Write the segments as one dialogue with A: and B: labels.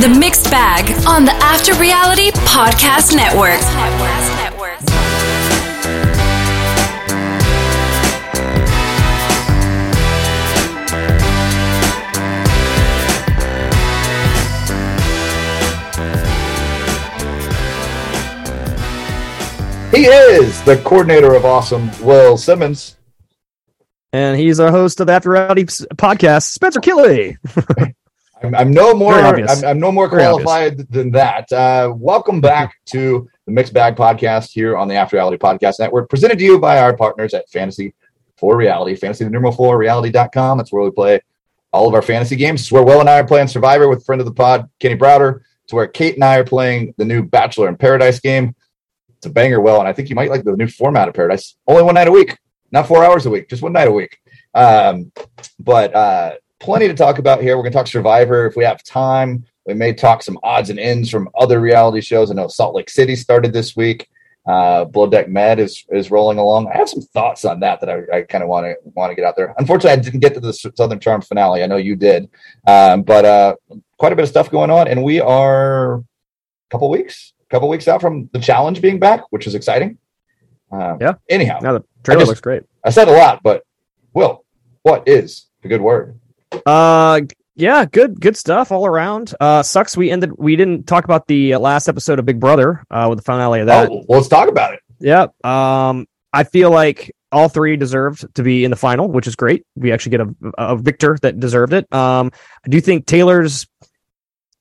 A: The Mixed Bag on the After Reality Podcast Network.
B: He is the coordinator of Awesome, Will Simmons.
C: And he's our host of the After Reality podcast, Spencer Kelly.
B: I'm, I'm no more. I'm, I'm no more qualified than that. Uh, welcome back to the Mixed Bag Podcast here on the After Reality Podcast Network, presented to you by our partners at Fantasy for Reality, Fantasy the numeral four reality.com. That's where we play all of our fantasy games. It's where Will and I are playing Survivor with friend of the pod, Kenny Browder. It's where Kate and I are playing the new Bachelor in Paradise game. It's a banger, Will, and I think you might like the new format of Paradise. Only one night a week, not four hours a week, just one night a week. Um, but uh, plenty to talk about here. We're going to talk Survivor if we have time. We may talk some odds and ends from other reality shows. I know Salt Lake City started this week. Uh, Below Deck Med is is rolling along. I have some thoughts on that that I, I kind of want to want to get out there. Unfortunately, I didn't get to the Southern Charm finale. I know you did, um, but uh, quite a bit of stuff going on, and we are a couple weeks, a couple weeks out from the challenge being back, which is exciting. Um,
C: Yeah.
B: Anyhow,
C: Now the trailer
B: just-
C: looks great.
B: I said a lot, but Will, what is the good word?
C: Uh, yeah, good, good stuff all around. Uh, sucks we ended. We didn't talk about the last episode of Big Brother. Uh, with the finale of that.
B: oh, well, let's talk about it.
C: Yeah. Um, I feel like all three deserved to be in the final, which is great. We actually get a, a victor that deserved it. Um, I do think Taylor's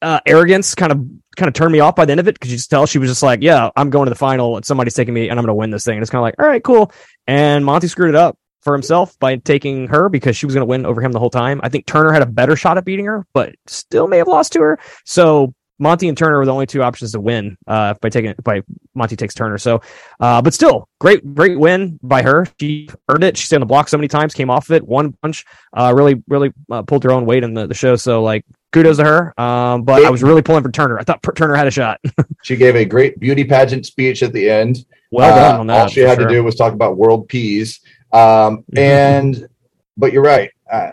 C: uh, arrogance kind of kind of turned me off by the end of it because you just tell she was just like, "Yeah, I'm going to the final, and somebody's taking me, and I'm going to win this thing." And it's kind of like, "All right, cool." And Monte screwed it up for himself by taking her because she was going to win over him the whole time. I think Turner had a better shot at beating her, but still may have lost to her. So Monte and Turner were the only two options to win uh, by taking by Monte takes Turner. So, uh, but still, great great win by her. She earned it. She stayed on the block so many times, came off of it, one punch, uh, really really uh, pulled her own weight in the, the show. So like kudos to her. Um, but I was really pulling for Turner. I thought Turner had a shot.
B: She gave a great beauty pageant speech at the end.
C: well done
B: Uh,
C: on that.
B: All she had
C: sure.
B: to do was talk about world peas. Um, and but you're right. Uh,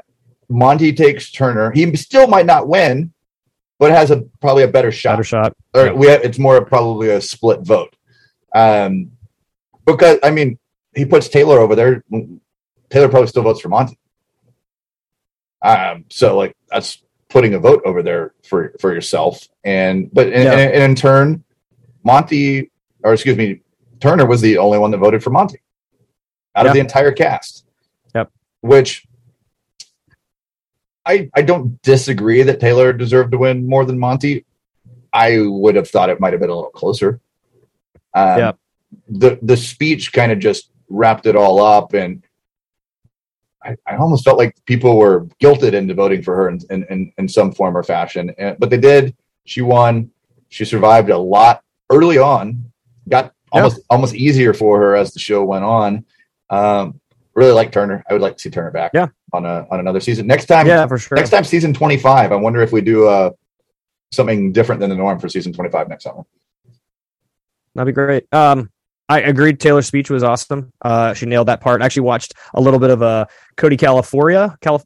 B: Monte takes Turner. He still might not win, but has a probably a better shot.
C: better shot.
B: Or we have, it's more probably a split vote. Um, because I mean, he puts Taylor over there. Taylor probably still votes for Monte. Um, so like that's putting a vote over there for for yourself. And but in,
C: Yeah.
B: and in turn, Monte or excuse me, Turner was the only one that voted for Monte out
C: Yeah.
B: of the entire cast.
C: Yep.
B: Which I I don't disagree that Taylor deserved to win more than Monte. I would have thought it might have been a little closer. Um,
C: Yep.
B: The the speech kind of just wrapped it all up, and I, I almost felt like people were guilted into voting for her in in, in, in some form or fashion. And, but they did. She won. She survived a lot early on. Got almost almost easier for her as the show went on. Um, really like Turner. I would like to see Turner back.
C: Yeah.
B: On a on another season next time.
C: Yeah, for sure.
B: Next time, season twenty five. I wonder if we do uh something different than the norm for season twenty five next summer.
C: That'd be great. Um, I agreed. Taylor's speech was awesome. Uh, she nailed that part. I actually watched a little bit of uh, Cody California, Calif-.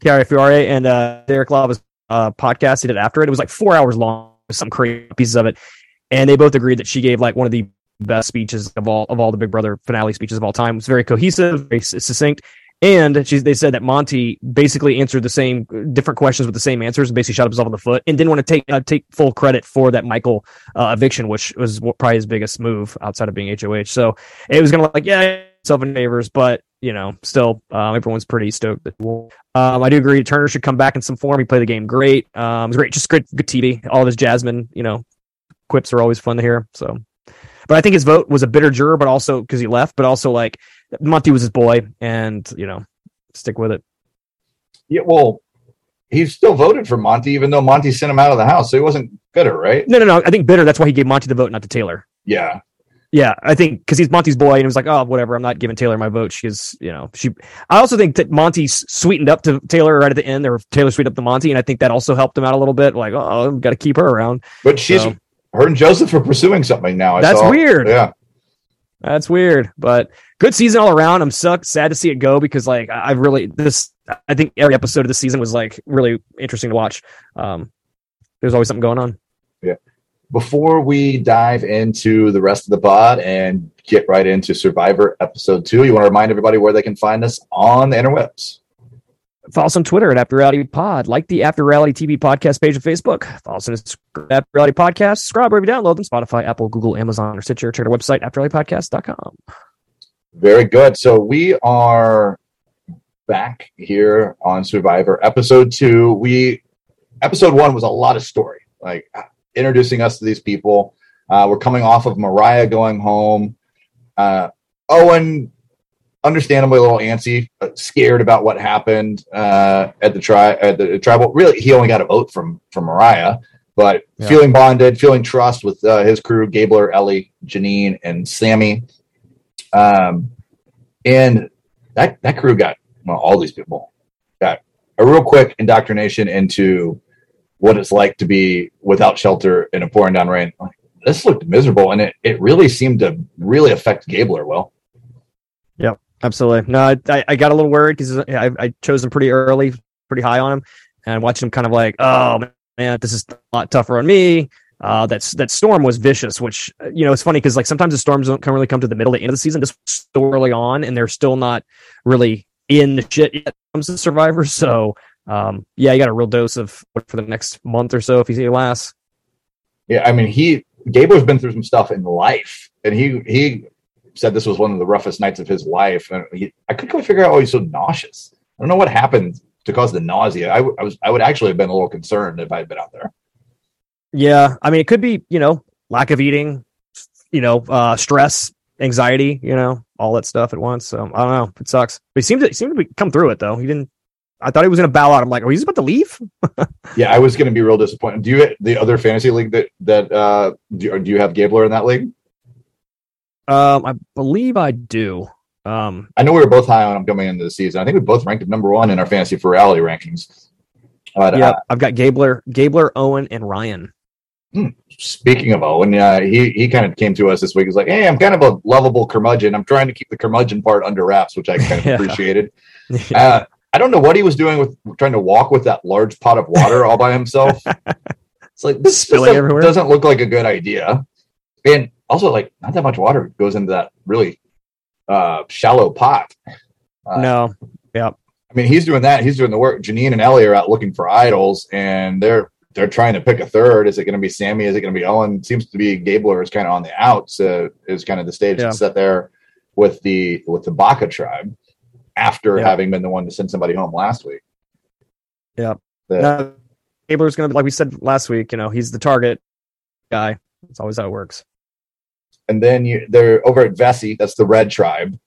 B: Calafiore,
C: and uh, Derek Lava's uh, podcast. He did after it. It was like four hours long, some crazy pieces of it, and they both agreed that she gave like one of the best speeches of all of all the Big Brother finale speeches of all time. It's very cohesive, very succinct. And they said that Monte basically answered the same different questions with the same answers, and basically shot himself in the foot, and didn't want to take uh, take full credit for that Michael uh, eviction, which was probably his biggest move outside of being HOH. So it was gonna like yeah, self in favors, but you know, still um, everyone's pretty stoked. Um, I do agree. Turner should come back in some form. He played the game great. Um, it was great, just good, good TV. All of his Jasmine, you know, quips are always fun to hear. So, but I think his vote was a bitter juror, but also because he left, but also like Monte was his boy, and you know, stick with it.
B: Yeah, well, he still voted for Monte, even though Monte sent him out of the house, so he wasn't bitter, right?
C: No, no, no. I think bitter. That's why he gave Monte the vote, not to Taylor.
B: Yeah.
C: Yeah, I think because he's Monte's boy, and he was like, "Oh, whatever. I'm not giving Taylor my vote." She's, you know, she. I also think that Monte sweetened up to Taylor right at the end, or Taylor sweetened up to Monte, and I think that also helped him out a little bit. Like, oh, I've got to keep her around.
B: But she's
C: So-
B: her and Joseph are pursuing something now. I
C: That's
B: saw.
C: weird.
B: Yeah.
C: That's weird, but good season all around. I'm suck sad to see it go because like I I really this I think every episode of the season was like really interesting to watch. Um, there's always something going on. Yeah.
B: Before we dive into the rest of the pod and get right into Survivor episode two, you want to remind everybody where they can find us on the interwebs.
C: Follow us on Twitter at After Reality Pod. Like the After Reality TV podcast page on Facebook. Follow us on Instagram, After Reality Podcast. Subscribe wherever you download them Spotify, Apple, Google, Amazon, or Stitcher. Check our website, afterrealitypodcast.com.
B: Very good. So we are back here on Survivor episode two. We episode one was a lot of story, like introducing us to these people. Uh, we're coming off of Morriah going home. Uh, Owen, understandably a little antsy, uh, scared about what happened uh, at the tri at the tribal. Really, he only got a vote from from Morriah, but
C: Yeah.
B: feeling bonded, feeling trust with uh, his crew: Gabler, Elie, Jeanine, and Sami. Um, and that that crew got well, all these people got a real quick indoctrination into what it's like to be without shelter in a pouring down rain. Like, this looked miserable, and it, it really seemed to really affect Gabler. Well,
C: Absolutely. No, I, I- got a little worried because I, I chose him pretty early, pretty high on him, and watching him kind of like, oh man, this is a lot tougher on me. Uh, that's that storm was vicious, which uh, you know it's funny because like sometimes the storms don't come really come to the middle, the end of the season. So early on, and they're still not really in the shit yet comes to survivors. So um, yeah, you got a real dose of for the next month or so if he's he lasts.
B: yeah, I mean, he Gabler's been through some stuff in life, and he he said this was one of the roughest nights of his life. And he, I couldn't quite figure out why he's so nauseous. I don't know what happened to cause the nausea. I, w- I was I would actually have been a little concerned if I had been out there.
C: Yeah, I mean, it could be you know lack of eating, you know, uh, stress, anxiety, you know, all that stuff at once. So I don't know. It sucks. But he seemed to he seemed to be, come through it though. He didn't. I thought he was going to bow out. I'm like, oh, he's about to leave.
B: Yeah, I was going to be real disappointed. Do you the other fantasy league that that uh, do, do you have Gabler in that league?
C: Um, I believe I do. Um,
B: I know we were both high on him coming into the season. I think we both ranked him number one in our fantasy for reality rankings. But
C: yeah,
B: uh,
C: I've got Gabler, Gabler, Owen, and Ryan.
B: speaking of Owen, uh, he he kind of came to us this week. He's like, "Hey, I'm kind of a lovable curmudgeon. I'm trying to keep the curmudgeon part under wraps, which I kind of
C: Yeah.
B: appreciated." Uh, I don't know what he was doing with trying to walk with that large pot of water all by himself. It's like this
C: Spilling
B: doesn't,
C: everywhere.
B: doesn't look like a good idea, and also like not that much water goes into that really uh, shallow pot. Uh,
C: no, Yep.
B: I mean, he's doing that. He's doing the work. Jeanine and Elie are out looking for idols, and they're they're trying to pick a third. Is it going to be Sami? Is it going to be Owen? Seems to be Gabler is kind of on the outs. Uh, is kind of the stage
C: Yeah.
B: set there with the with the Baka tribe after
C: Yeah.
B: having been the one to send somebody home last week.
C: Yeah.
B: The-
C: no, Gabler's going to be like we said last week. You know, he's the target guy. That's always how it works.
B: And then you they're over at Vesi. That's the Red tribe.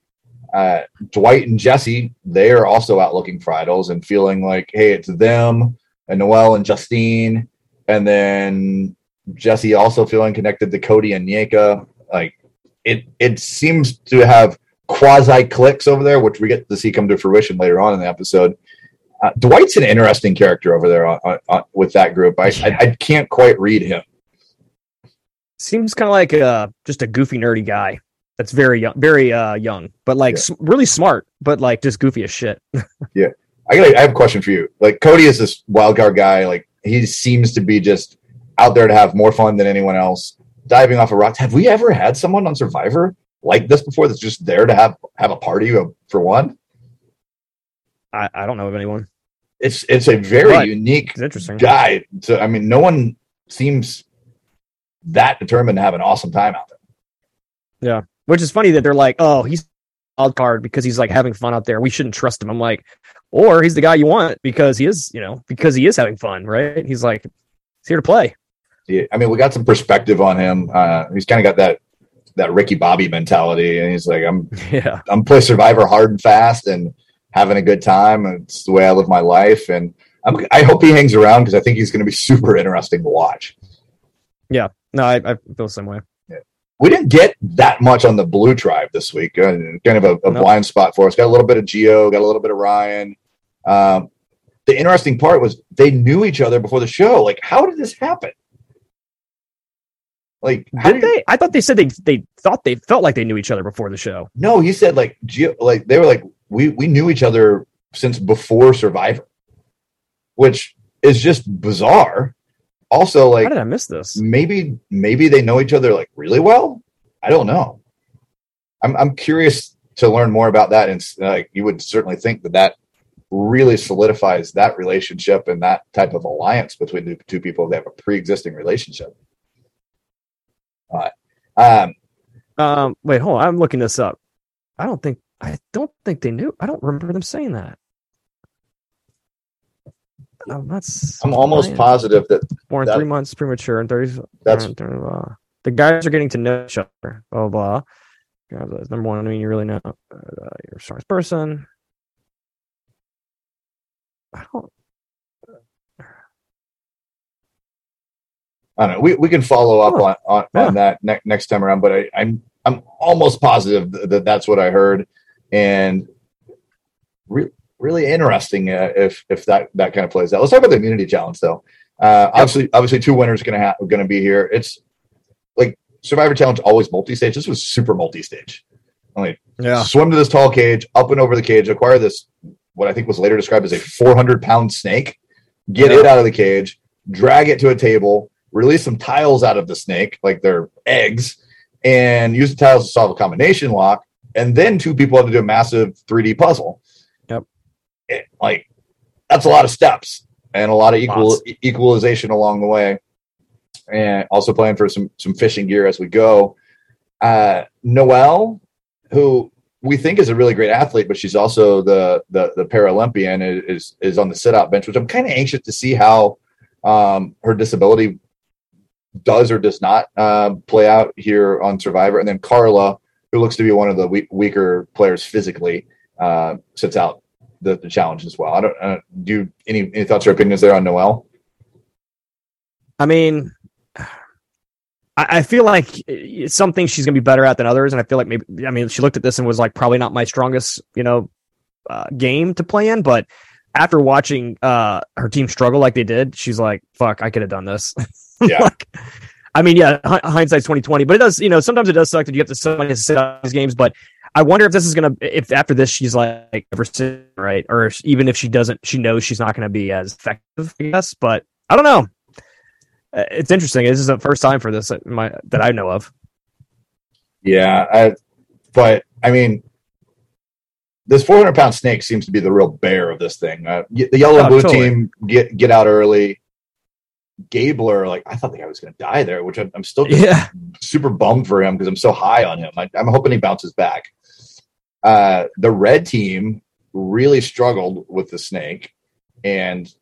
B: Uh, Dwight and Jesse, they are also out looking for idols and feeling like, hey, it's them and Noelle and Justine, and then Jesse also feeling connected to Cody and Nneka. Like it, it seems to have quasi clicks over there, which we get to see come to fruition later on in the episode. Uh, Dwight's an interesting character over there on, on, on, with that group. I, I, I can't quite read him.
C: Seems kind of like a just a goofy nerdy guy that's very young very uh young but like
B: Yeah.
C: s- really smart but like just goofy as shit yeah,
B: I got. I have a question for you. Like Cody is this wild card guy. Like he seems to be just out there to have more fun than anyone else, diving off of rock. Have we ever had someone on Survivor like this before? That's just there to have have a party for one.
C: i, I don't know of anyone
B: It's it's a very
C: Right.
B: unique
C: interesting
B: guy. So I mean, no one seems that determined to have an awesome time out there. Yeah.
C: Which is funny that they're like oh he's wild card because he's like having fun out there we shouldn't trust him i'm like or he's the guy you want because he is you know because he is having fun right he's like he's here to play
B: Yeah, I mean, we got some perspective on him. Uh, he's kind of got that that Ricky Bobby mentality, and he's like, I'm
C: yeah
B: I'm play Survivor hard and fast and having a good time. And it's the way I live my life. And I'm, I hope he hangs around because I think he's going to be super interesting to watch.
C: No i, I feel the same way
B: We didn't get that much on the Blue Tribe this week. Uh, kind of a, a
C: No.
B: blind spot for us. Got a little bit of Geo, got a little bit of Ryan. Um, the interesting part was they knew each other before the show. Like, how did this happen? Like, how
C: did
B: did
C: they i thought they said they they thought they felt like they knew each other before the show
B: No, he said like Geo, like they were like we we knew each other since before Survivor, which is just bizarre. Also, like
C: How did I miss this?
B: maybe maybe they know each other like really well. I don't know. I'm I'm curious to learn more about that, and like you would certainly think that that really solidifies that relationship and that type of alliance between the two people that have a pre-existing relationship. Um,
C: Um, wait, hold on. I'm looking this up. I don't think I don't think they knew. I don't remember them saying that. Um, that's
B: I'm almost
C: Ryan.
B: positive that
C: born
B: that-
C: three months premature and thirty.
B: That's-
C: uh, the guys are getting to know each other. Blah blah. blah. Number one, I mean, you really know uh, you're a strongest person. I don't.
B: I don't know. We, we can follow up on on,
C: Yeah.
B: on that ne- next time around, but I, I'm I'm almost positive that that's what I heard, and re- really interesting uh, if if that that kind of plays out. Let's talk about the immunity challenge though. Uh, Obviously, obviously, two winners going to have going to be here. It's like Survivor Challenge always multi-stage. This was super multi-stage. Only
C: Yeah.
B: swim to this tall cage, up and over the cage, acquire this what I think was later described as a 400 pound snake, get
C: Yeah.
B: it out of the cage, drag it to a table, release some tiles out of the snake, like they're eggs, and use the tiles to solve a combination lock. And then two people have to do a massive 3D puzzle. It- like that's a lot of steps and a lot of equal
C: Lots.
B: equalization along the way. And also playing for some some fishing gear as we go. Uh, Noelle, who we think is a really great athlete, but she's also the the, the Paralympian is is on the sit out bench, which I'm kind of anxious to see how um, her disability does or does not uh, play out here on Survivor. And then Karla, who looks to be one of the we- weaker players physically, uh, sits out the, the challenge as well. I don't uh, do you, any any thoughts or opinions there on Noelle.
C: I mean, I, I feel like it's something she's going to be better at than others, and I feel like maybe I mean she looked at this and was like probably not my strongest, you know, uh, game to play in, but after watching uh her team struggle like they did, she's like, "Fuck, I could have done this."
B: Yeah.
C: like, I mean, yeah, hindsight's twenty twenty, but it does, you know, sometimes it does suck that you have to somebody has to sit out these games. But I wonder if this is gonna, if after this she's like, right, or even if she doesn't, she knows she's not gonna be as effective. I guess, but I don't know. Uh, It's interesting. This is the first time for this that my that I know of.
B: Yeah, I, but I mean, this 400 pound snake seems to be the real bear of this thing. Uh, the yellow and
C: Oh,
B: blue
C: totally.
B: team get get out early. Gabler, like I thought the guy was going to die there, which I'm, I'm still just
C: Yeah,
B: super bummed for him because I'm so high on him. I, I'm hoping he bounces back. Uh, the red team really struggled with the snake and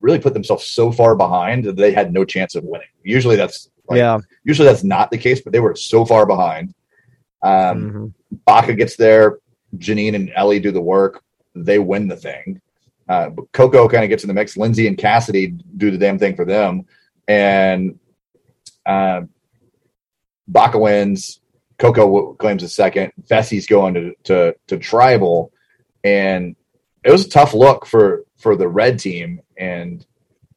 B: really put themselves so far behind that they had no chance of winning. Usually that's like,
C: yeah.
B: usually that's not the case, but they were so far behind. Um,
C: Mhm.
B: Baka gets there. Jeanine and Elie do the work. They win the thing. Uh, but Coco kind of gets in the mix. Lindsay and Cassidy do the damn thing for them. And uh, Baka wins. Coco claims a second. Vesi's going to, to, to tribal. And it was a tough look for, for the red team. And,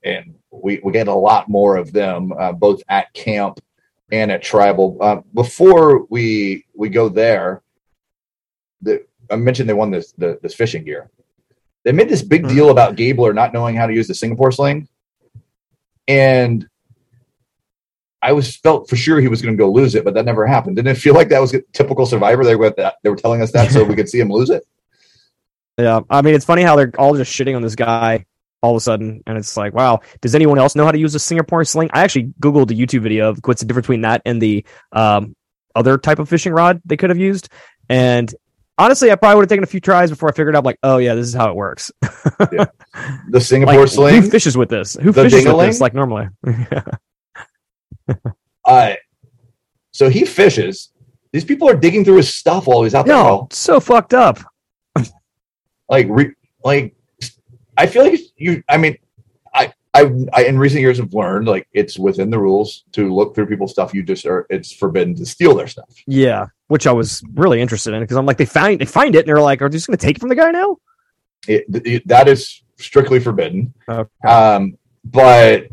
B: and we, we get a lot more of them, uh, both at camp and at tribal. Uh, before we, we go there, the, I mentioned they won this the, this fishing gear. They made this big deal about Gabler not knowing how to use the Singapore sling, and I was felt for sure he was going to go lose it, but that never happened. Didn't it feel like that was a typical Survivor? They were that they were telling us that so we could see him lose it.
C: Yeah, I mean, it's funny how they're all just shitting on this guy all of a sudden, and it's like, wow, does anyone else know how to use a Singapore sling? I actually googled a YouTube video of what's the difference between that and the um, other type of fishing rod they could have used, and honestly, I probably would have taken a few tries before I figured out, like, oh yeah, this is how it works.
B: The Singapore
C: like,
B: sling.
C: who fishes with this? Who
B: The
C: fishes with
B: ding-a-ling?
C: this? Like normally,
B: Uh, so he fishes. These people are digging through his stuff while he's out there.
C: no, so fucked up.
B: like re, like I feel like you. I mean, I, I I in recent years have learned like it's within the rules to look through people's stuff. You just are. It's forbidden to steal their stuff.
C: Yeah, which I was really interested in because I'm like, they find they find it and they're like, are they just going to take it from the guy now?
B: It, it- that is strictly forbidden.
C: Okay.
B: Um, but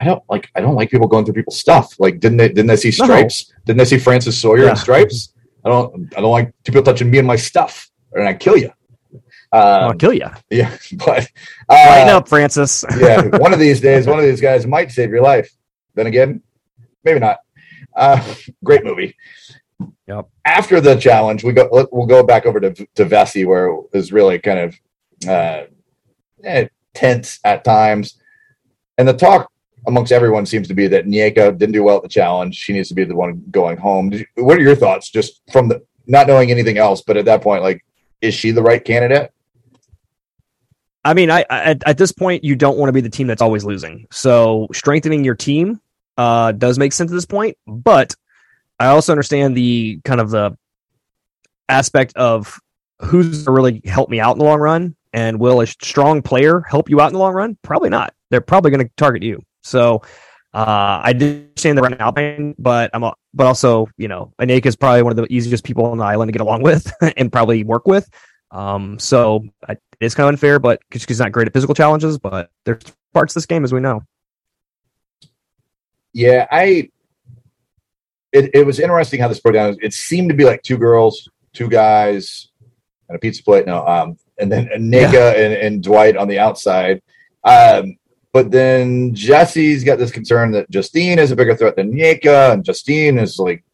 B: I don't like. I don't like people going through people's stuff. Like, didn't they? Didn't they see
C: No.
B: stripes? Didn't they see Francis Soyer
C: Yeah.
B: and stripes? I don't. I don't like people touching me and my stuff, and I kill you.
C: I'll
B: Um,
C: kill you.
B: yeah, but
C: Lighten
B: uh,
C: up, Francis.
B: yeah, one of these days, one of these guys might save your life. Then again, maybe not. Uh, great movie.
C: Yep.
B: After the challenge, we go. let- We'll go back over to to Vesi, where it was really kind of uh, eh, tense at times, and the talk amongst everyone seems to be that Nneka didn't do well at the challenge. She needs to be the one going home. You- what are your thoughts, just from the not knowing anything else? But at that point, like, is she the right candidate?
C: I mean, I, I at, at this point, you don't want to be the team that's always losing. So strengthening your team uh, does make sense at this point. But I also understand the kind of the aspect of who's gonna really help me out in the long run, and will a strong player help you out in the long run? Probably not. They're probably going to target you. So uh, I did understand the run Alpine, but I'm a, but also you know Nneka is probably one of the easiest people on the island to get along with and probably work with. Um, so I, it's kind of unfair, but because she's not great at physical challenges, but there's parts of this game as we know.
B: Yeah, I. It, it was interesting how this broke down. It seemed to be like two girls, two guys, and a pizza plate. No, um, and then Nneka and, and Dwight on the outside. Um, but then Jesse's got this concern that Justine is a bigger threat than Nneka, and Justine is like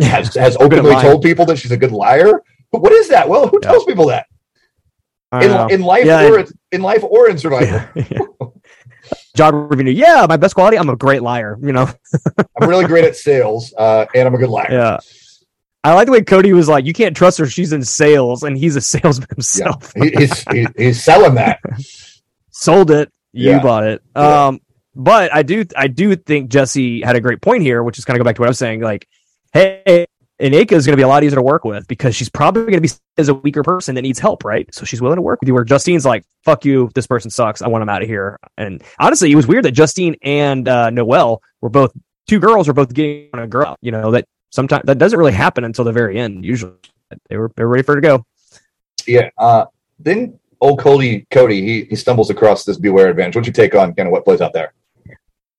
B: has has openly told people that she's a good liar. But what is that? Well, who
C: Yeah.
B: tells people that in, in life
C: Yeah,
B: or in life or in survival?
C: Job review. Yeah, my best quality. I'm a great liar. You know.
B: I'm really great at sales, uh, and I'm a good liar.
C: Yeah. I like the way Cody was like, "You can't trust her. She's in sales, and he's a salesman
B: Yeah,
C: himself.
B: he, he's he, he's selling that.
C: Sold it. You
B: Yeah.
C: bought it."
B: Yeah.
C: Um, but I do, I do think Jesse had a great point here, which is kind of go back to what I was saying. Like, hey, Nneka is going to be a lot easier to work with because she's probably going to be as a weaker person that needs help, right? So she's willing to work with you. Where Justine's like, "Fuck you, this person sucks. I want him out of here." And honestly, it was weird that Justine and uh, Noelle were both two girls were both getting on a girl. You know that sometimes that doesn't really happen until the very end. Usually, they were they were ready for her to go.
B: Yeah. Uh, then old Cody Cody he he stumbles across this beware advantage. What's your take on kind of what plays out there?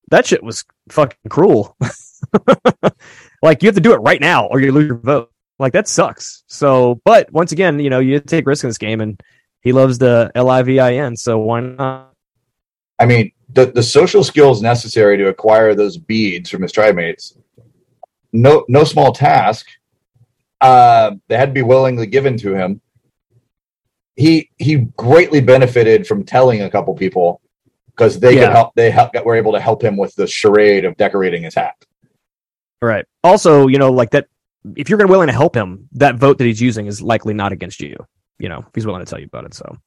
C: That shit was fucking cruel. like you have to do it right now, or you lose your vote. Like that sucks. So, but once again, you know you take risks in this game, and he loves the L I V I N. So why not?
B: I mean, the the social skills necessary to acquire those beads from his tribe mates, no no small task. Uh, they had to be willingly given to him. He he greatly benefited from telling a couple people because they
C: Yeah.
B: could help. They help, were able to help him with the charade of decorating his hat.
C: Right. Also, you know, like that. If you're going to willing to help him, that vote that he's using is likely not against you. You know, if he's willing to tell you about it. So,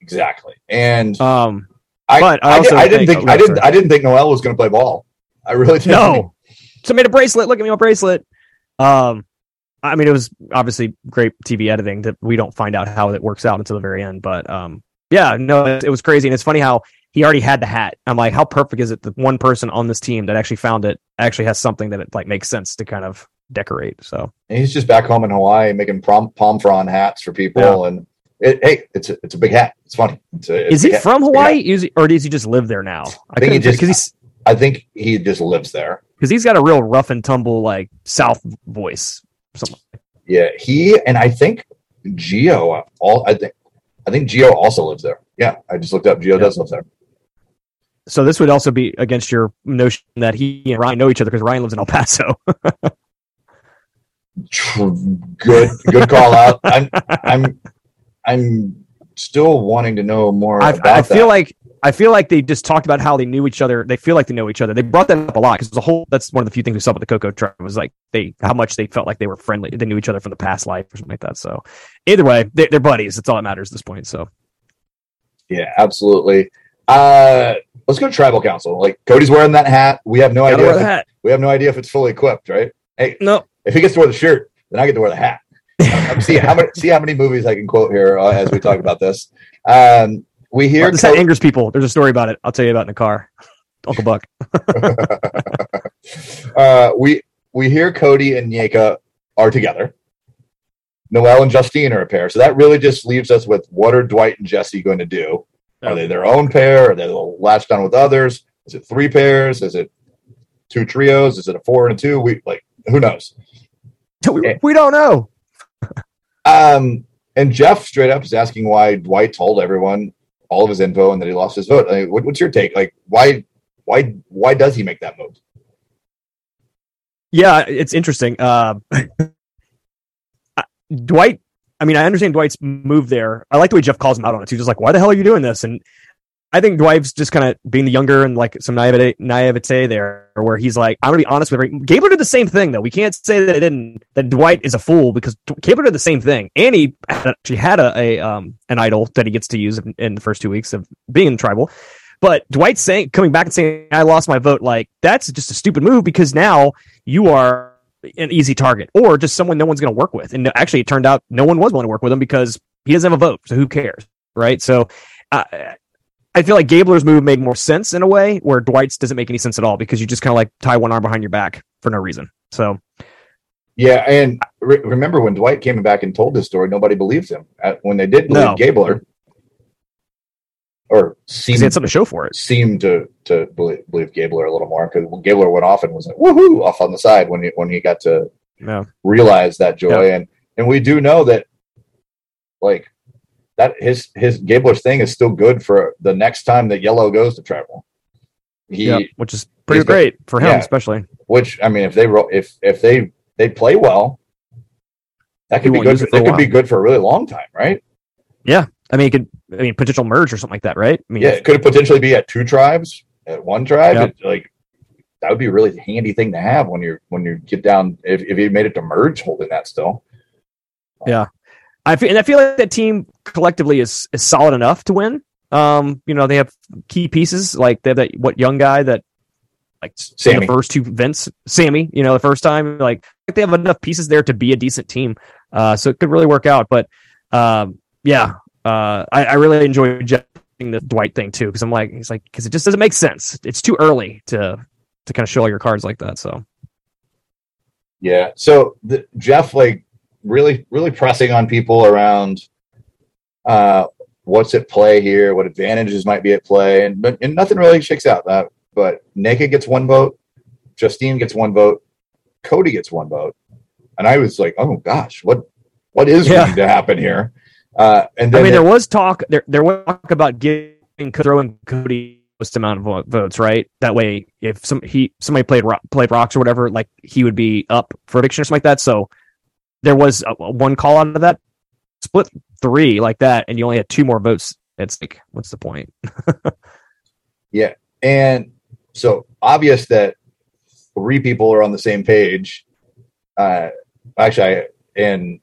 B: Exactly. And
C: um,
B: I,
C: but I
B: I,
C: also
B: did, I didn't
C: think-
B: think I didn't. I didn't think Noelle was going to play ball. I really didn't.
C: no. So I made a bracelet. Look at me, my bracelet. Um, I mean, it was obviously great TV editing that we don't find out how it works out until the very end. But um, yeah, no, it, it was crazy, and it's funny how he already had the hat. I'm like, how perfect is it that one person on this team that actually found it actually has something that it like makes sense to kind of decorate. So
B: And he's just back home in Hawaii making palm palm frond hats for people, and it, hey, it's a, it's a big hat. It's funny. It's a, it's
C: is he
B: hat.
C: from
B: It's a big hat.
C: Hawaii, is he, or does he just live there now? I
B: think he just-
C: because he's
B: I think he just lives there.
C: because he's got a real rough and tumble like South voice. Something.
B: Yeah, he and I think Geo. Uh, all I think I think Geo also lives there. Yeah, I just looked up. Geo does live there.
C: So this would also be against your notion that he and Ryan know each other because Ryan lives in El Paso.
B: Good good call out. I'm I'm I'm still wanting to know more
C: I,
B: about
C: I feel
B: that.
C: like I feel like they just talked about how they knew each other. They feel like they know each other. They brought that up a lot because the whole that's one of the few things we saw with the Coco tribe was like they how much they felt like they were friendly. They knew each other from the past life or something like that. So either way, they, they're buddies. That's all that matters at this point. So
B: Yeah, absolutely. Uh, let's go to tribal council. Like Cody's wearing that hat. We have no idea. If
C: the
B: it-
C: hat.
B: we have no idea if it's fully equipped, right? Hey,
C: No,
B: if he gets to wear the shirt, then I get to wear the hat. Um, see how many see how many movies I can quote here uh, as we talk about this. Um, we hear
C: this
B: Co-
C: hat angers people. There's a story about it. I'll tell you about it in the car. Uncle Buck.
B: uh, we we hear Cody and Yeka are together. Noelle and Justine are a pair, so that really just leaves us with what are Dwight and Jesse going to do? Are they their own pair? Are they latched on with others? Is it three pairs? Is it two trios? Is it a four and a two? We like who knows?
C: We, we don't know.
B: Um, and Jeff straight up is asking why Dwight told everyone all of his info and that he lost his vote. Like, what, what's your take? Like, why, why, why does he make that move?
C: Yeah, it's interesting. Uh, Dwight. I mean, I understand Dwight's move there. I like the way Jeff calls him out on it too. Just like, why the hell are you doing this? And I think Dwight's just kind of being the younger and like some naivete, naivete there, where he's like, I'm gonna be honest with her. Gabler did the same thing though. We can't say that it didn't. That Dwight is a fool because Gabler did the same thing, and he actually had a, a um an idol that he gets to use in, in the first two weeks of being in tribal. But Dwight saying coming back and saying I lost my vote, like that's just a stupid move because now you are an easy target or just someone no one's going to work with. And actually, it turned out no one was willing to work with him because he doesn't have a vote. So who cares, right? So. Uh, I feel like Gabler's move made more sense in a way where Dwight's doesn't make any sense at all because you just kind of like tie one arm behind your back for no reason. So,
B: yeah, and re- remember when Dwight came back and told this story, nobody believed him. At, when they did believe
C: No.
B: Gabler, or seemed
C: he had something to show for it.
B: seemed to to believe, believe Gabler a little more because Gabler went off and was like woohoo off on the side when he when he got to
C: No.
B: realize that joy and and we do know that like that his his Gabler's thing is still good for the next time that Yellow goes to tribal. He
C: Yeah, which is pretty great for him,
B: yeah.
C: especially.
B: which I mean if they if if they they play well that could be good for,
C: a
B: could be good for a really long time, right?
C: Yeah, I mean, it could. I mean, potential merge or something like that, right? I mean,
B: Yeah, it could potentially be at two tribes, at one tribe.
C: Yep.
B: It- like that would be a really handy thing to have when you're when you get down if, if you made it to merge holding that still.
C: I feel, and I feel like that team collectively is is solid enough to win. Um, you know, they have key pieces like they have that what young guy that like
B: Sami.
C: the first two events, Sami. You know, the first time, like they have enough pieces there to be a decent team. Uh, so it could really work out. But um, yeah, uh, I, I really enjoy Jeff the Dwight thing too because I'm like, he's like, because it just doesn't make sense. It's too early to to kind of show all your cards like that. So
B: Yeah. So the, Jeff, like, really, really pressing on people around uh, what's at play here, what advantages might be at play, and but and nothing really shakes out. Uh, but Nneka gets one vote, Justine gets one vote, Cody gets one vote, and I was like, oh gosh, what what is
C: Yeah.
B: going to happen here? Uh, and then
C: I mean,
B: it-
C: there was talk there there was talk about giving throwing Cody most amount of votes, right? That way, if some he somebody played ro- played rocks or whatever, like he would be up for eviction or something like that. So there was a, one call out of that split three like that, and you only had two more votes. It's like, what's the point?
B: Yeah, and so obvious that three people are on the same page. Uh, actually, I, and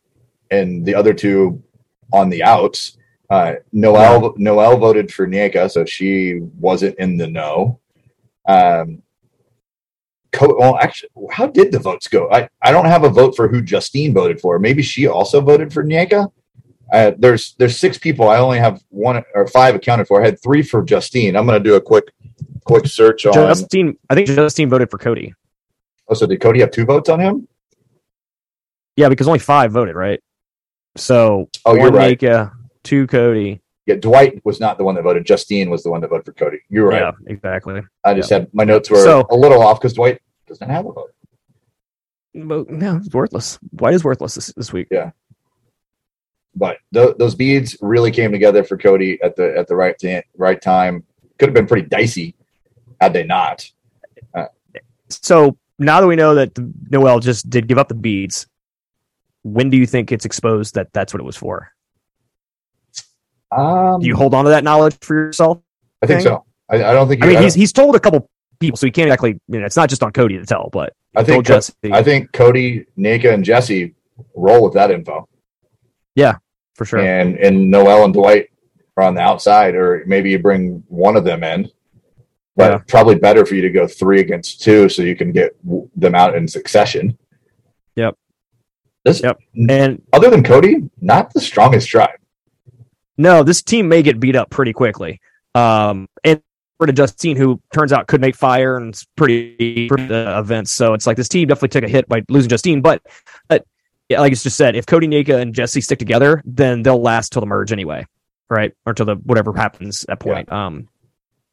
B: and the other two on the outs. Uh, Noelle Noelle voted for Nneka, so she wasn't in the know. Um, Co- well, actually, how did the votes go? I, I don't have a vote for who Justine voted for. Maybe she also voted for Nneka. Uh, there's there's six people. I only have one or five accounted for. I had three for Justine. I'm going to do a quick quick search on.
C: Justine, I think Justine voted for Cody.
B: Oh, so did Cody have two votes on him?
C: Yeah, because only five voted, right? So
B: Oh, you're
C: one
B: right.
C: Nneka, two Cody.
B: Yeah, Dwight was not the one that voted. Justine was the one that voted for Cody. You're right.
C: Yeah, exactly.
B: I just had my notes were
C: So-
B: a little off because Dwight doesn't have a vote.
C: But no, it's worthless. White is worthless this, this week. Yeah.
B: But th- those beads really came together for Cody at the at the right ta- right time. Could have been pretty dicey had they not.
C: Uh, so now that we know that Noelle just did give up the beads, when do you think it's exposed that that's what it was for?
B: Um,
C: Do you hold on to that knowledge for yourself?
B: I think so. I, I don't think.
C: I
B: you-
C: mean,
B: I
C: he's he's told a couple people, so he can't exactly. You know, it's not just on Cody to tell, but
B: I think
C: Jesse
B: I think Cody, Nneka, and Jesse roll with that info, Yeah,
C: for sure.
B: and and Noelle and Dwight are on the outside, or maybe you bring one of them in. But
C: Yeah.
B: probably better for you to go three against two, so you can get w- them out in succession.
C: Yep.
B: This,
C: Yep. And
B: other than Cody, not the strongest tribe.
C: No, this team may get beat up pretty quickly. Um, and for to Justine, who turns out could make fire and it's pretty, pretty uh, events. So it's like this team definitely took a hit by losing Justine. But, but yeah, like it's just said, if Cody Nneka and Jesse stick together, then they'll last till the merge anyway, right? Or till the whatever happens at that point. Um,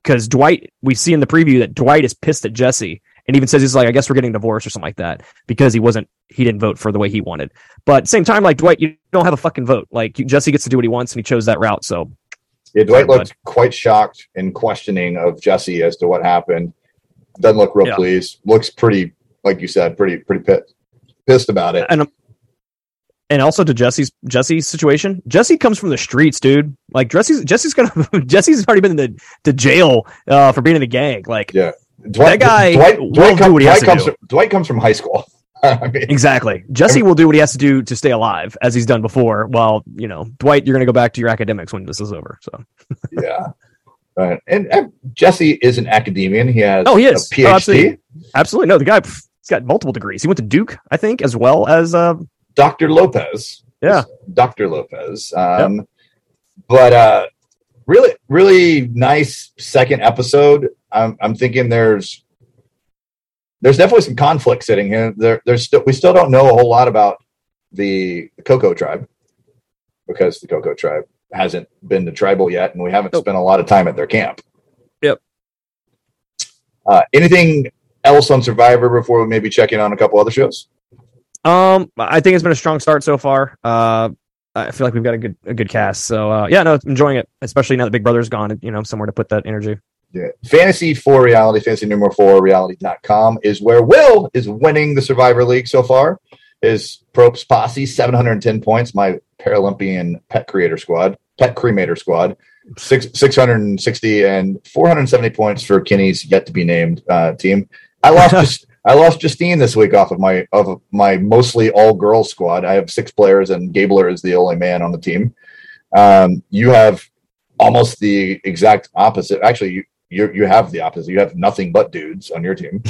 C: because Dwight, we see in the preview that Dwight is pissed at Jesse, and even says he's like, I guess we're getting divorced or something like that because he wasn't, he didn't vote for the way he wanted. But same time, like Dwight, you don't have a fucking vote. Like Jesse gets to do what he wants, and he chose that route. So
B: yeah, Dwight looked quite shocked and questioning of Jesse as to what happened. Doesn't look real
C: Yeah.
B: pleased. Looks pretty, like you said, pretty pretty pissed, pissed about it.
C: and and also to Jesse's Jesse's situation. Jesse comes from the streets, dude. Like Jesse's Jesse's gonna Jesse's already been in the to jail uh, for being in a gang. Like
B: Yeah. Dwight,
C: That guy
B: Dwight, Dwight,
C: do
B: come-
C: what he has
B: Dwight
C: to
B: comes
C: do.
B: From, Dwight comes from high school. I mean,
C: exactly. Jesse will do what he has to do to stay alive, as he's done before. While you know Dwight, you're gonna go back to your academics when this is over. So
B: yeah. Right. And, and Jesse is an academician. He has
C: Oh, he is.
B: a PhD.
C: Oh, absolutely. absolutely no, the guy pff, he's got multiple degrees. He went to Duke, I think, as well as uh
B: Dr. Lopez.
C: yeah.
B: Dr. Lopez. Um, But uh, really, really nice second episode. I'm, I'm thinking there's there's definitely some conflict sitting here. There, there's still we still don't know a whole lot about the, the Coco tribe because the Coco tribe hasn't been to tribal yet, and we haven't
C: Nope.
B: spent a lot of time at their camp.
C: Yep.
B: Uh, anything else on Survivor before we maybe check in on a couple other shows?
C: Um, I think it's been a strong start so far. Uh, I feel like we've got a good a good cast. So uh, yeah, no, enjoying it, especially now that Big Brother's gone. You know, somewhere to put that energy.
B: Yeah. Fantasy for reality, fantasy number four reality.com is where Will is winning the Survivor League so far. His Props Posse, 710 points. My Paralympian pet creator squad, pet cremator squad, six, 660 and 470 points for Kenny's yet to be named uh, team. I lost I lost Justine this week off of my of my mostly all girls squad. I have six players and Gabler is the only man on the team. Um, you have almost the exact opposite. Actually, you you you have the opposite. You have nothing but dudes on your team,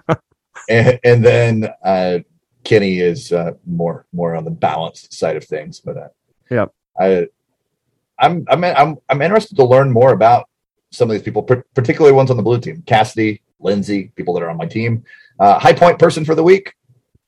B: and, and then uh, Kenny is uh, more more on the balanced side of things. But uh,
C: Yep.
B: I I'm I'm I'm I'm interested to learn more about some of these people, particularly ones on the blue team. Cassidy, Lindsay, people that are on my team. Uh, high point person for the week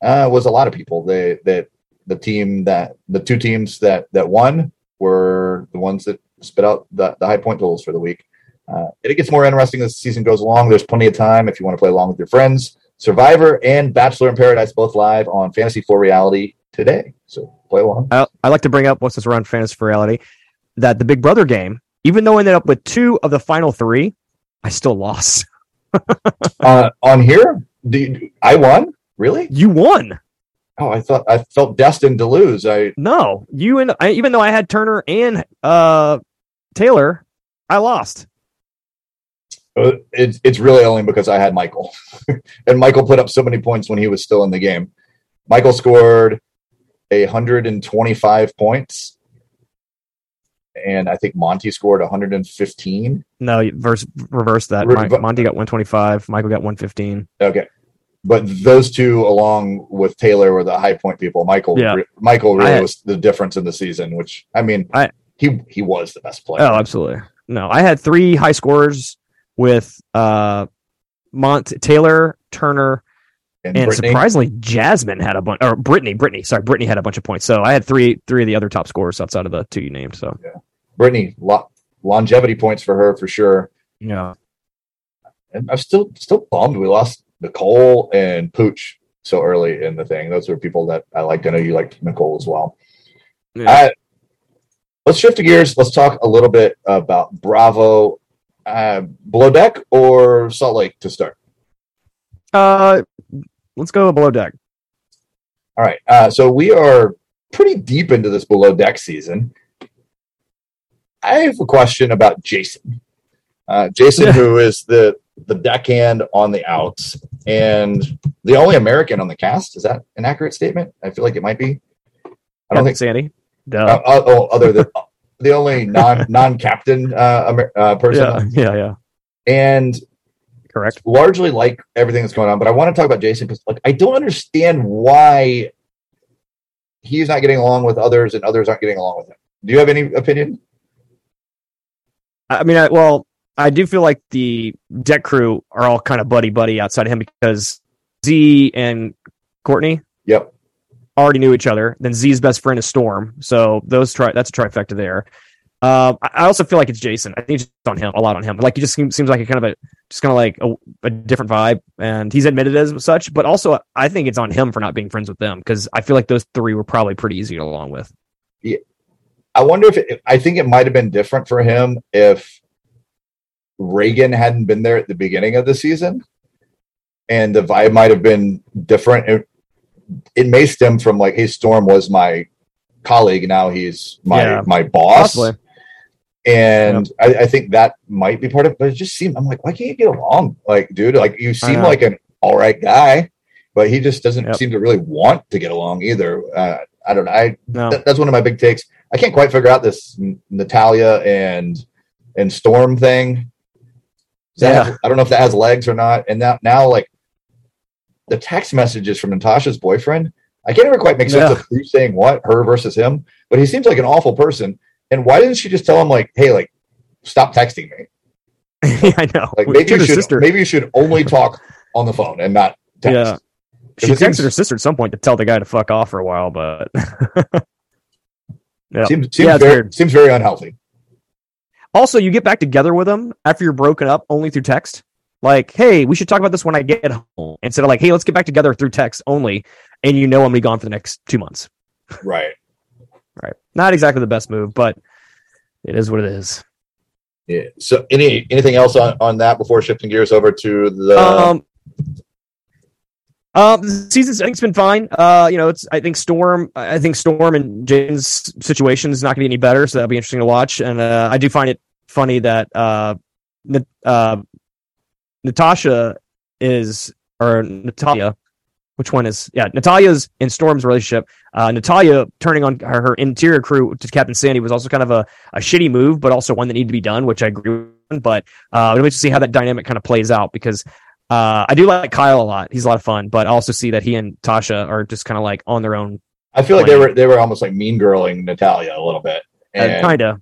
B: uh, was a lot of people. They that the team that the two teams that that won were the ones that spit out the, the high point totals for the week. Uh, it gets more interesting as the season goes along. There's plenty of time if you want to play along with your friends. Survivor and Bachelor in Paradise both live on Fantasy for Reality today. So play along.
C: I, I like to bring up once it's around fantasy for reality that the Big Brother game, even though I ended up with two of the final three, I still lost.
B: uh, on here, you, I won. Really?
C: You won.
B: Oh, I thought I felt destined to lose. I
C: No, you and I, even though I had Turner and uh Taylor, I lost.
B: uh, it's it's really only because I had Michael, and Michael put up so many points when he was still in the game. Michael scored a hundred and twenty five points, and I think Monte scored one hundred and fifteen.
C: No, you verse, reverse that.
B: Re-
C: Mon- Monte got 125. Michael got 115.
B: Okay. But those two, along with Taylor, were the high point people. Michael,
C: Yeah.
B: re- Michael really
C: I-
B: was the difference in the season. Which I mean,
C: I-
B: he he was the best player.
C: Oh, absolutely. No, I had three high scores with uh Mont Taylor, Turner,
B: and
C: and surprisingly Jasmine had a bunch or Brittany, Brittany, sorry, Brittany had a bunch of points. So I had three three of the other top scorers outside of the two you named. So
B: Brittany, lo- longevity points for her for sure.
C: yeah.
B: And I'm still still bummed we lost Nicole and Pooch so early in the thing. Those were people that I liked. I know you liked Nicole as well.
C: Yeah.
B: Let's shift to gears. Let's talk a little bit about Bravo, uh, Below Deck or Salt Lake to start.
C: Uh let's go below deck.
B: All right. Uh, so we are pretty deep into this Below Deck season. I have a question about Jason. Uh, Jason, who is the the deckhand on the outs and the only American on the cast. Is that an accurate statement? I feel like it might be. I don't think
C: Sandy. Duh.
B: uh, uh, oh, other than the only non non captain uh, Amer- uh, person,
C: yeah, yeah, yeah.
B: and
C: Correct.
B: largely like everything that's going on. But I want to talk about Jason because like I don't understand why he's not getting along with others and others aren't getting along with him. Do you have any opinion?
C: I mean, I, well, I do feel like the deck crew are all kind of buddy buddy outside of him because Zee and Courtney
B: Yep.
C: already knew each other. Then Zee's best friend is Storm, so those tri- that's a trifecta there. Um, I also feel like it's Jason. I think it's just on him a lot on him. Like he just seems, seems like a kind of a just kind of like a, a different vibe, and he's admitted as such. But also, I think it's on him for not being friends with them because I feel like those three were probably pretty easy to get along with.
B: I wonder if it, I think it might have been different for him if Raygan hadn't been there at the beginning of the season, and the vibe might have been different. It, it may stem from like, hey, Storm was my colleague, now he's my
C: Yeah.
B: my boss,
C: Possibly.
B: and I, I think that might be part of. it. But it just seemed I'm like, why can't you get along, like, dude? Like, you seem like an all right guy, but he just doesn't
C: Yep.
B: seem to really want to get along either. Uh, I don't know. I
C: No,
B: Th- that's one of my big takes. I can't quite figure out this Natalia and and Storm thing.
C: Yeah.
B: have- I don't know if that has legs or not. And now, now like the text messages from Natasha's boyfriend, I can't ever quite make sense
C: Yeah.
B: of who's saying what, her versus him. But he seems like an awful person. And why didn't she just tell him like, hey, like, stop texting me?
C: I know.
B: Like maybe
C: To
B: you should
C: sister.
B: maybe you should only talk on the phone and not text.
C: Yeah. She
B: It seems-
C: texted her sister at some point to tell the guy to fuck off for a while, but Yeah.
B: Seems seems
C: Yeah,
B: very
C: weird.
B: seems very unhealthy.
C: also you get back together with them after you're broken up only through text. Like, hey, we should talk about this when I get home. Instead of like, hey, let's get back together through text only, and you know I'm gonna be gone for the next two months.
B: Right.
C: Right. Not exactly the best move, but it is what it is.
B: Yeah. So any anything else on, on that before shifting gears over to the
C: um um, the season's I think it's been fine. Uh, you know, it's I think Storm. I think Storm and Jane's situation is not going to be any better, so that'll be interesting to watch. And uh, I do find it funny that uh, uh, Natasha is or Natalia. Which one is? Yeah, Natalia's in Storm's relationship. Uh, Natalia turning on her, her interior crew to Captain Sandy was also kind of a, a shitty move, but also one that needed to be done, which I agree with. But uh, we'll to see how that dynamic kind of plays out because uh, I do like Kyle a lot. He's a lot of fun, but I also see that he and Tasha are just kind of like on their own,
B: I feel like they were they were almost like mean girling Natalia a little bit. And
C: kind of.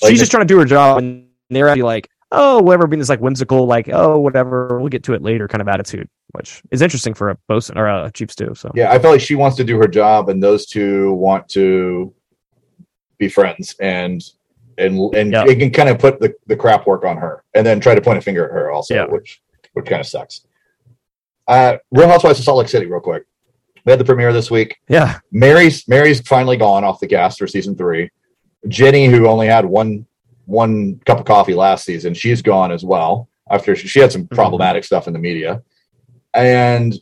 B: like
C: She's
B: the-
C: just trying to do her job, and they're like, oh, whatever, being this like whimsical, like, oh, whatever, we'll get to it later kind of attitude, which is interesting for a bosun or a chief stew. So
B: yeah, I feel like she wants to do her job, and those two want to be friends, and and and
C: Yeah.
B: it can kind of put the, the crap work on her, and then try to point a finger at her also,
C: Yeah.
B: which which kind of sucks. Uh, Real Housewives of Salt Lake City, real quick. We had the premiere this week.
C: yeah,
B: Mary's Mary's finally gone off the gas for season three. Jenny, who only had one one cup of coffee last season, she's gone as well after she, she had some problematic stuff in the media, and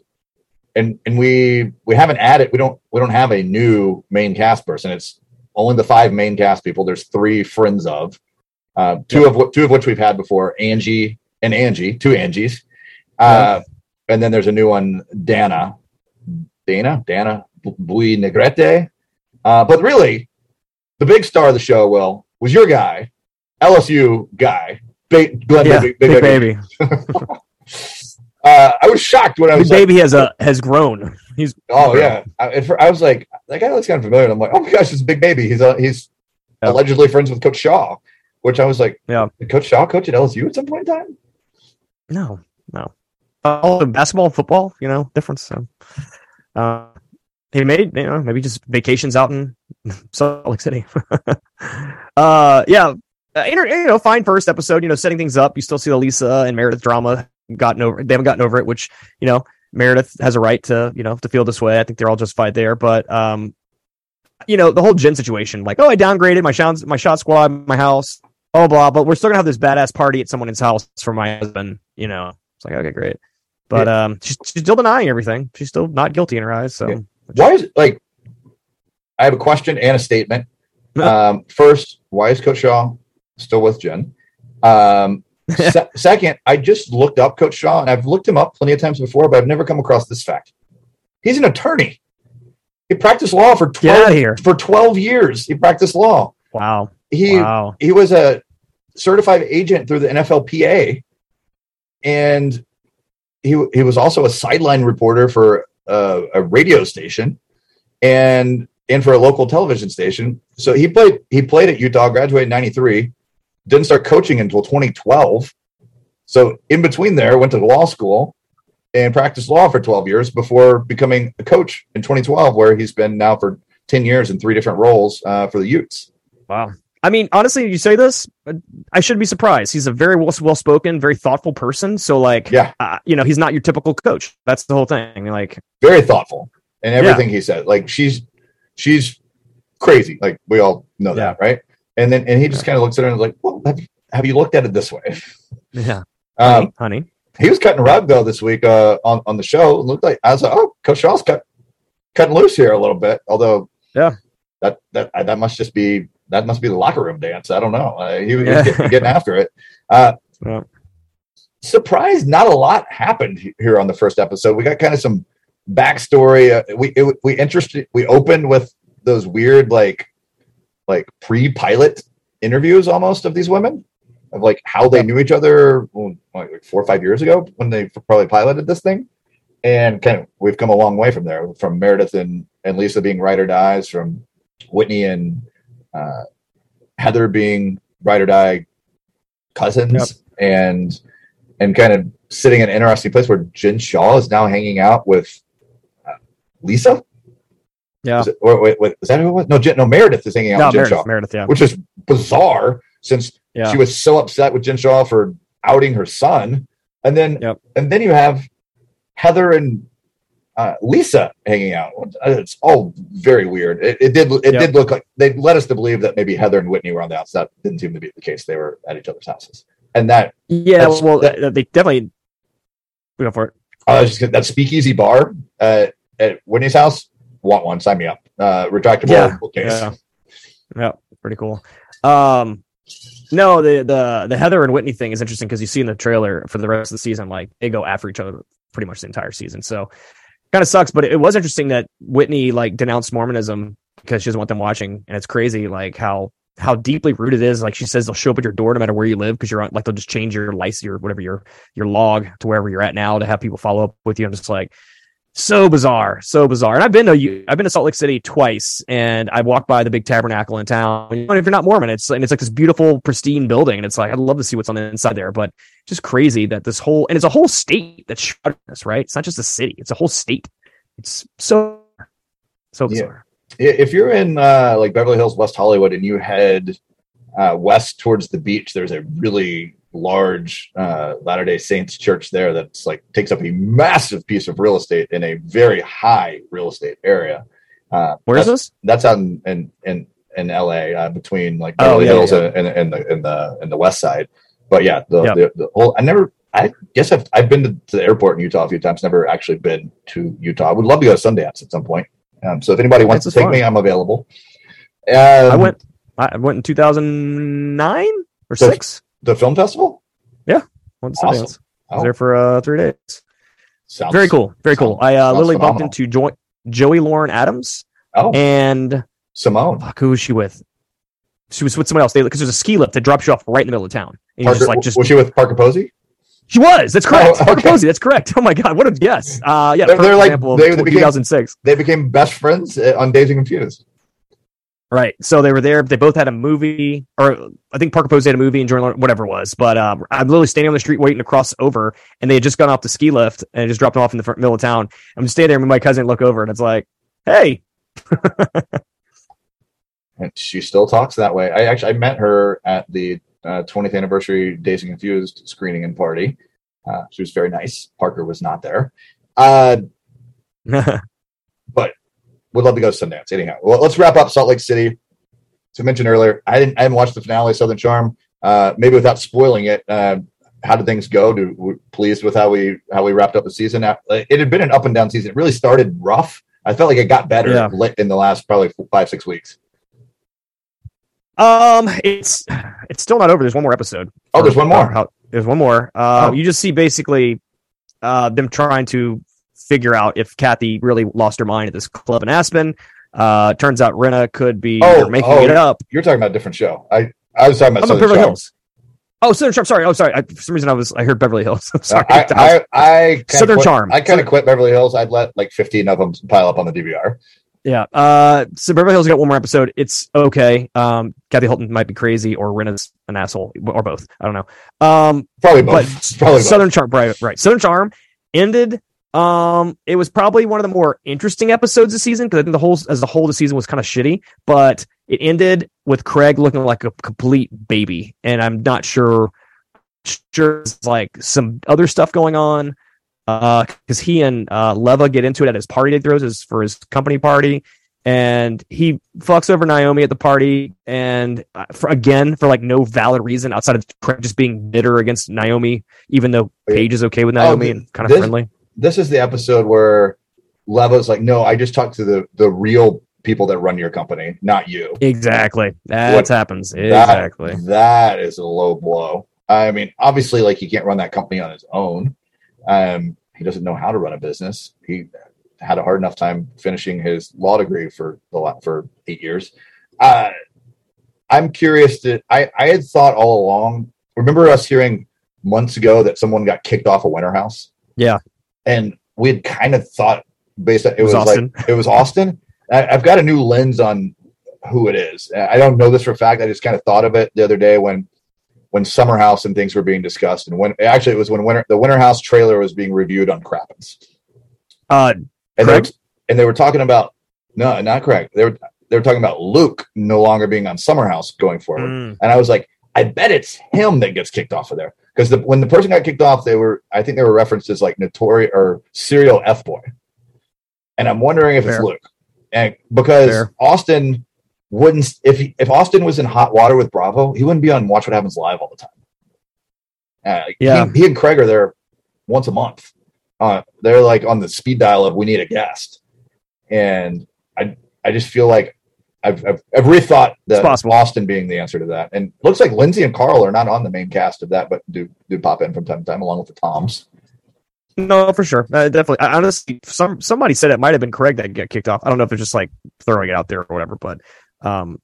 B: and and we we haven't added we don't we don't have a new main cast person. It's only the five main cast people. There's three friends of uh, two of wh- two of which we've had before, Angie and Angie, two Angies, uh, and then there's a new one, Danna, Danna, Danna Bui Negrete. Uh, but really, the big star of the show, Will, was your guy, LSU guy, Big Glen
C: yeah,
B: Big,
C: big,
B: Baby.
C: baby,
B: Uh, I was shocked when I
C: big
B: was like,
C: baby has a has grown. He's
B: oh yeah. I, fir- I was like, that guy looks kind of familiar. And I'm like, oh my gosh, it's Big Baby. He's uh, he's
C: Yeah.
B: allegedly friends with Coach Shah, which I was like,
C: Yeah.
B: Coach Shah coach at LSU at some point in time?
C: no, no. Basketball, football, you know, difference. So, uh, he made you know maybe just vacations out in Salt Lake City. uh, yeah, uh, you know, fine first episode. You know, setting things up. You still see the Lisa and Meredith drama gotten over. They haven't gotten over it, which you know Meredith has a right to you know to feel this way. I think they're all justified there, but um, you know the whole Jen situation, like oh I downgraded my shots, my shot squad, my house, blah, blah blah. But we're still gonna have this badass party at someone's house for my husband. You know, it's like okay, great. But um, she's, she's still denying everything. She's still not guilty in her eyes. So
B: Yeah. Why is like? I have a question and a statement. Um, first, why is Coach Shah still with Jen? Um, se- second, I just looked up Coach Shah, and I've looked him up plenty of times before, but I've never come across this fact. He's an attorney. He practiced law for twelve for twelve years. He practiced law.
C: Wow,
B: He
C: wow.
B: he was a certified agent through the NFLPA, and he he was also a sideline reporter for a radio station, and and for a local television station. So he played he played at Utah, graduated in '93, didn't start coaching until 2012. So in between there, went to law school and practiced law for 12 years before becoming a coach in 2012, where he's been now for 10 years in three different roles uh, for the Utes.
C: Wow. I mean, honestly, you say this, I shouldn't be surprised. He's a very well spoken, very thoughtful person. So, like,
B: Yeah.
C: uh, you know, he's not your typical coach. That's the whole thing. Like,
B: very thoughtful and everything he said. Like she's she's crazy. Like we all know that, right? And then and he just kind of looks at her and is like, "Well, have, have you looked at it this way?"
C: yeah,
B: Um,
C: honey, honey.
B: he was cutting rug though this week uh, on on the show. It looked like I was like, "Oh, Coach Shah's cut cutting loose here a little bit." Although,
C: Yeah.
B: that that that must just be that must be the locker room dance. I don't know. Uh, he was getting, getting after it. Uh,
C: Yeah.
B: surprised not a lot happened here on the first episode. We got kind of some backstory. Uh, we it, we interested. We opened with those weird like like pre-pilot interviews almost of these women of like how they knew each other like four or five years ago when they probably piloted this thing. And kind of we've come a long way from there. From Meredith and and Lisa being ride or dies, from Whitney and uh, Heather being ride or die cousins,
C: Yep.
B: and and kind of sitting in an interesting place where Jen Shah is now hanging out with uh, Lisa.
C: Yeah.
B: Is, it, or, wait, wait, is that who it was? No, Jen, no, Meredith is hanging out
C: No,
B: with Jen
C: Meredith,
B: Shah,
C: Meredith, yeah.
B: which is bizarre since
C: Yeah.
B: she was so upset with Jen Shah for outing her son, and then
C: Yep.
B: and then you have Heather and uh, Lisa hanging out. It's all very weird. It, it did it
C: Yep.
B: did look like they led us to believe that maybe Heather and Whitney were on the outside. Didn't seem to be the case. They were at each other's houses, and that
C: Yeah, well,
B: that-
C: they definitely go for it.
B: I was just gonna- that speakeasy bar uh, at Whitney's house. Want one? Sign me up. Uh, retractable
C: Yeah,
B: case.
C: Yeah, yeah, pretty cool. Um, no, the the the Heather and Whitney thing is interesting because you see in the trailer for the rest of the season, like they go after each other pretty much the entire season. So kind of sucks, but it was interesting that Whitney like denounced Mormonism because she doesn't want them watching, and it's crazy like how how deeply rooted it is. Like she says, they'll show up at your door no matter where you live because you're. Like they'll just change your license, your whatever your your log to wherever you're at now to have people follow up with you. I'm just like so bizarre, so bizarre. And I've been to I've been to Salt Lake City twice, and I walked by the big tabernacle in town. And if you're not Mormon, it's and it's like this beautiful, pristine building, and it's like I'd love to see what's on the inside there. But just crazy that this whole and it's a whole state that's shrouded this, right? It's not just a city; it's a whole state. It's so so
B: Yeah.
C: bizarre.
B: if you're in uh, like Beverly Hills, West Hollywood, and you head uh, west towards the beach, there's a really large uh, Latter Day Saints church there that's like takes up a massive piece of real estate in a very high real estate area. Uh,
C: Where is this?
B: That's out in in in, in LA uh, between like
C: Oh, yeah,
B: Hills
C: yeah.
B: And, and, and the and the and the west side. But yeah, the,
C: Yep.
B: the the whole I never. I guess I've I've been to, to the airport in Utah a few times. Never actually been to Utah. I would love to go to Sundance at some point. Um, so if anybody wants
C: That's
B: to take
C: fun.
B: me, I'm available. Um,
C: I went. I went in 2009 or
B: So-
C: six.
B: The film festival.
C: Went to
B: Awesome.
C: Sundance. I was
B: Oh,
C: there for uh, three days.
B: sounds
C: Very cool. Very cool. I uh,
B: sounds
C: literally bumped into jo- Joey Lauren Adams
B: Oh,
C: and
B: Simone.
C: fuck, who was she with? She was with someone else. Because there's a ski lift that drops you off right in the middle of town. And
B: Parker,
C: just like just
B: was she with Parker Posey?
C: she was. That's correct.
B: Oh,
C: Parker. Posey. That's correct. Oh my god, what a guess. Uh, yeah,
B: They're-
C: for
B: they're like-
C: example,
B: they- they became-
C: 2006.
B: They became best friends uh, on Dazed and Confused.
C: Right. So they were there. They both had a movie, or I think Parker Posey had a movie and Jordan, whatever it was. But um, I'm literally standing on the street waiting to cross over, and they had just gone off the ski lift and just dropped them off in the front, middle of town. I'm just standing there with my cousin, look over, and it's like, hey,
B: and she still talks that way. I actually I met her at the uh, 20th anniversary Dazed and Confused screening and party. Uh, she was very nice. Parker was not there. Uh, would love to go to Sundance. Anyhow, well, let's wrap up Salt Lake City. As I mentioned earlier, I didn't I hadn't watched the finale, of Southern Charm. Uh, maybe without spoiling it, uh, how did things go? Do we pleased with how we how we wrapped up the season? Uh, It had been an up and down season. It really started rough. I felt like it got better
C: Yeah.
B: in the last probably five six weeks.
C: um, it's it's still not over. There's one more episode.
B: Oh, there's one more.
C: There's one more. Uh,
B: Oh.
C: You just see basically uh, them trying to figure out if Kathy really lost her mind at this club in Aspen. Uh, turns out Rinna could be
B: Oh,
C: making
B: oh,
C: it up.
B: You're talking about a different show. I I was talking about
C: I'm at
B: Southern
C: Beverly
B: Charm.
C: Hills. Oh, Southern Charm. Sorry. Oh, sorry. I, for some reason, I was I heard Beverly Hills. I'm sorry.
B: I, I, I
C: Southern
B: quit,
C: Charm.
B: I kind of quit Beverly Hills. I'd let like 15 of them pile up on the DVR.
C: yeah. Uh, so Beverly Hills got one more episode. It's okay. Um, Kathy Hilton might be crazy, or Rinna's an asshole, or both. I don't know. Um,
B: Probably
C: but
B: both. Probably both.
C: Southern Charm, right, right. Southern Charm ended. Um, it was probably one of the more interesting episodes this season because I think the whole as the whole of the season was kind of shitty, but it ended with Craig looking like a complete baby, and I'm not sure sure there's like some other stuff going on Uh, because he and uh, Leva get into it at his party he throws his, for his company party, and he fucks over Naomi at the party, and uh, for again for like no valid reason outside of Craig just being bitter against Naomi, even though Paige is okay with Naomi
B: Oh,
C: and kind of
B: this-
C: friendly.
B: This is the episode where Leva's like, "No, I just talked to the the real people that run your company, not you."
C: Exactly, that
B: What-
C: happens
B: That-
C: exactly.
B: that is a low blow. I mean, obviously, like he can't run that company on his own. Um, he doesn't know how to run a business. He had a hard enough time finishing his law degree for the for eight years. Uh, I'm curious to. I I had thought all along. Remember us hearing months ago that someone got kicked off a winter house.
C: Yeah.
B: And we had kind of thought based on it
C: was
B: was, like it was Austin. I, I've got a new lens on who it is. I don't know this for a fact. I just kind of thought of it the other day when when Summer House and things were being discussed, and when actually it was when winter the Winter House trailer was being reviewed on Crappens,
C: Uh,
B: and they, were, and they were talking about no, not correct. They were they were talking about Luke no longer being on Summer House going forward,
C: mm,
B: and I was like, I bet it's him that gets kicked off of there because the, when the person got kicked off, they were I think they were referenced as like notorious or serial f boy, and I'm wondering if
C: Fair.
B: it's Luke, and because
C: Fair.
B: Austin wouldn't if he, if Austin was in hot water with Bravo, he wouldn't be on Watch What Happens Live all the time. Uh,
C: Yeah.
B: he, he and Craig are there once a month. Uh, they're like on the speed dial of we need a guest, and I I just feel like I've I've, I've rethought the. Austin being the answer to that, and looks like Lindsay and Carl are not on the main cast of that, but do do pop in from time to time along with the Toms.
C: no, for sure, uh, definitely. I, honestly, some somebody said it might have been Craig that got kicked off. I don't know if it's just like throwing it out there or whatever, but um,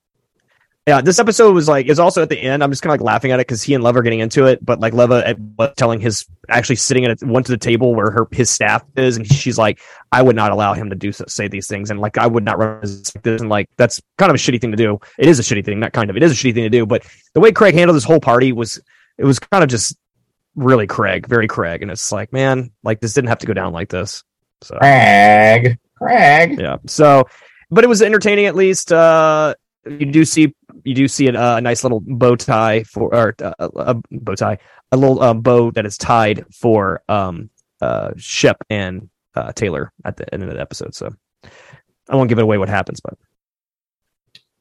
C: yeah, this episode was like is also at the end. I'm just kind of like laughing at it because he and Leva are getting into it, but like Leva was telling his actually sitting at a, went to the table where her his staff is, and she's like, I would not allow him to do so, say these things, and like I would not run this, and like that's kind of a shitty thing to do. It is a shitty thing, not kind of. It is a shitty thing to do, but the way Craig handled this whole party was it was kind of just really Craig, very Craig, and it's like, man, like this didn't have to go down like this. So
B: Craig, Craig.
C: yeah. So, but it was entertaining at least. Uh, you do see you do see an, uh, a nice little bow tie for or uh, a, bow tie, a little uh, bow that is tied for um uh Shep and uh Taylor at the end of the episode. So I won't give it away what happens, but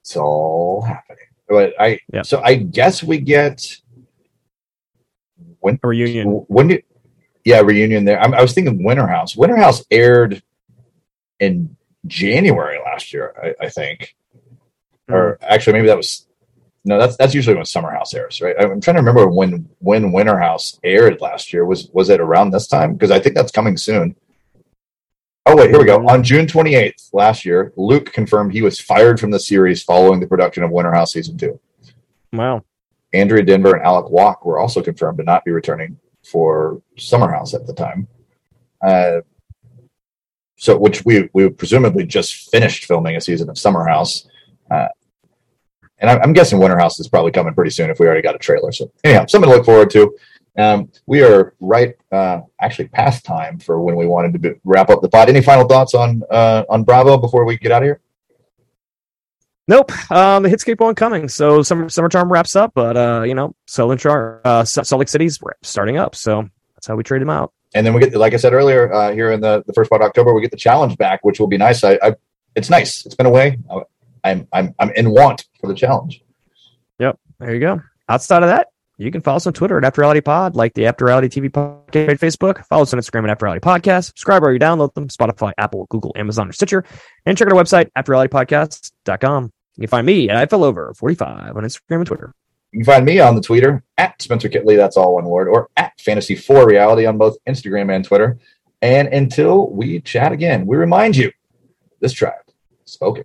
B: It's all happening. But I
C: Yeah.
B: so I guess we get when
C: a reunion.
B: when did yeah reunion there. I'm, I was thinking Winter House. Winter House aired in January last year, I, I think, or actually maybe that was no. That's that's usually when Summer House airs, right? I'm trying to remember when when Winter House aired last year. Was was it around this time? Because I think that's coming soon. Oh wait, here we go. On June 28th last year, Luke confirmed he was fired from the series following the production of Winter House season two.
C: Wow.
B: Andrea Denver and Alec Wach were also confirmed to not be returning for Summer House at the time. Uh, so, which we we presumably just finished filming a season of Summer House, uh, and I'm, I'm guessing Winter House is probably coming pretty soon if we already got a trailer. So, anyhow, something to look forward to. Um, we are right, uh, actually past time for when we wanted to be, wrap up the pod. Any final thoughts on uh, on Bravo before we get out of here?
C: Nope. Um, the hits keep on coming. So summer summertime wraps up, but uh, you know, Salt Char- uh, Salt Lake City's starting up. So that's how we trade them out.
B: and then we get like I said earlier uh, here in the, the first part of October we get the challenge back which will be nice I, I it's nice it's been away I'm I'm I'm in want for the challenge Yep,
C: There you go. Outside of that, you can follow us on Twitter at After Reality Pod, like the After Reality TV podcast, Facebook. Follow us on Instagram at After Reality Podcast. Subscribe where you download them, Spotify, Apple, Google, Amazon, or Stitcher. And check out our website, AfterRealityPodcast.com. You can find me at IFLover45 on Instagram and Twitter.
B: you can find me on the Twitter at Spencer Kitley that's all one word or at Fantasy4 Reality on both Instagram and Twitter and until we chat again we remind you this tribe spoken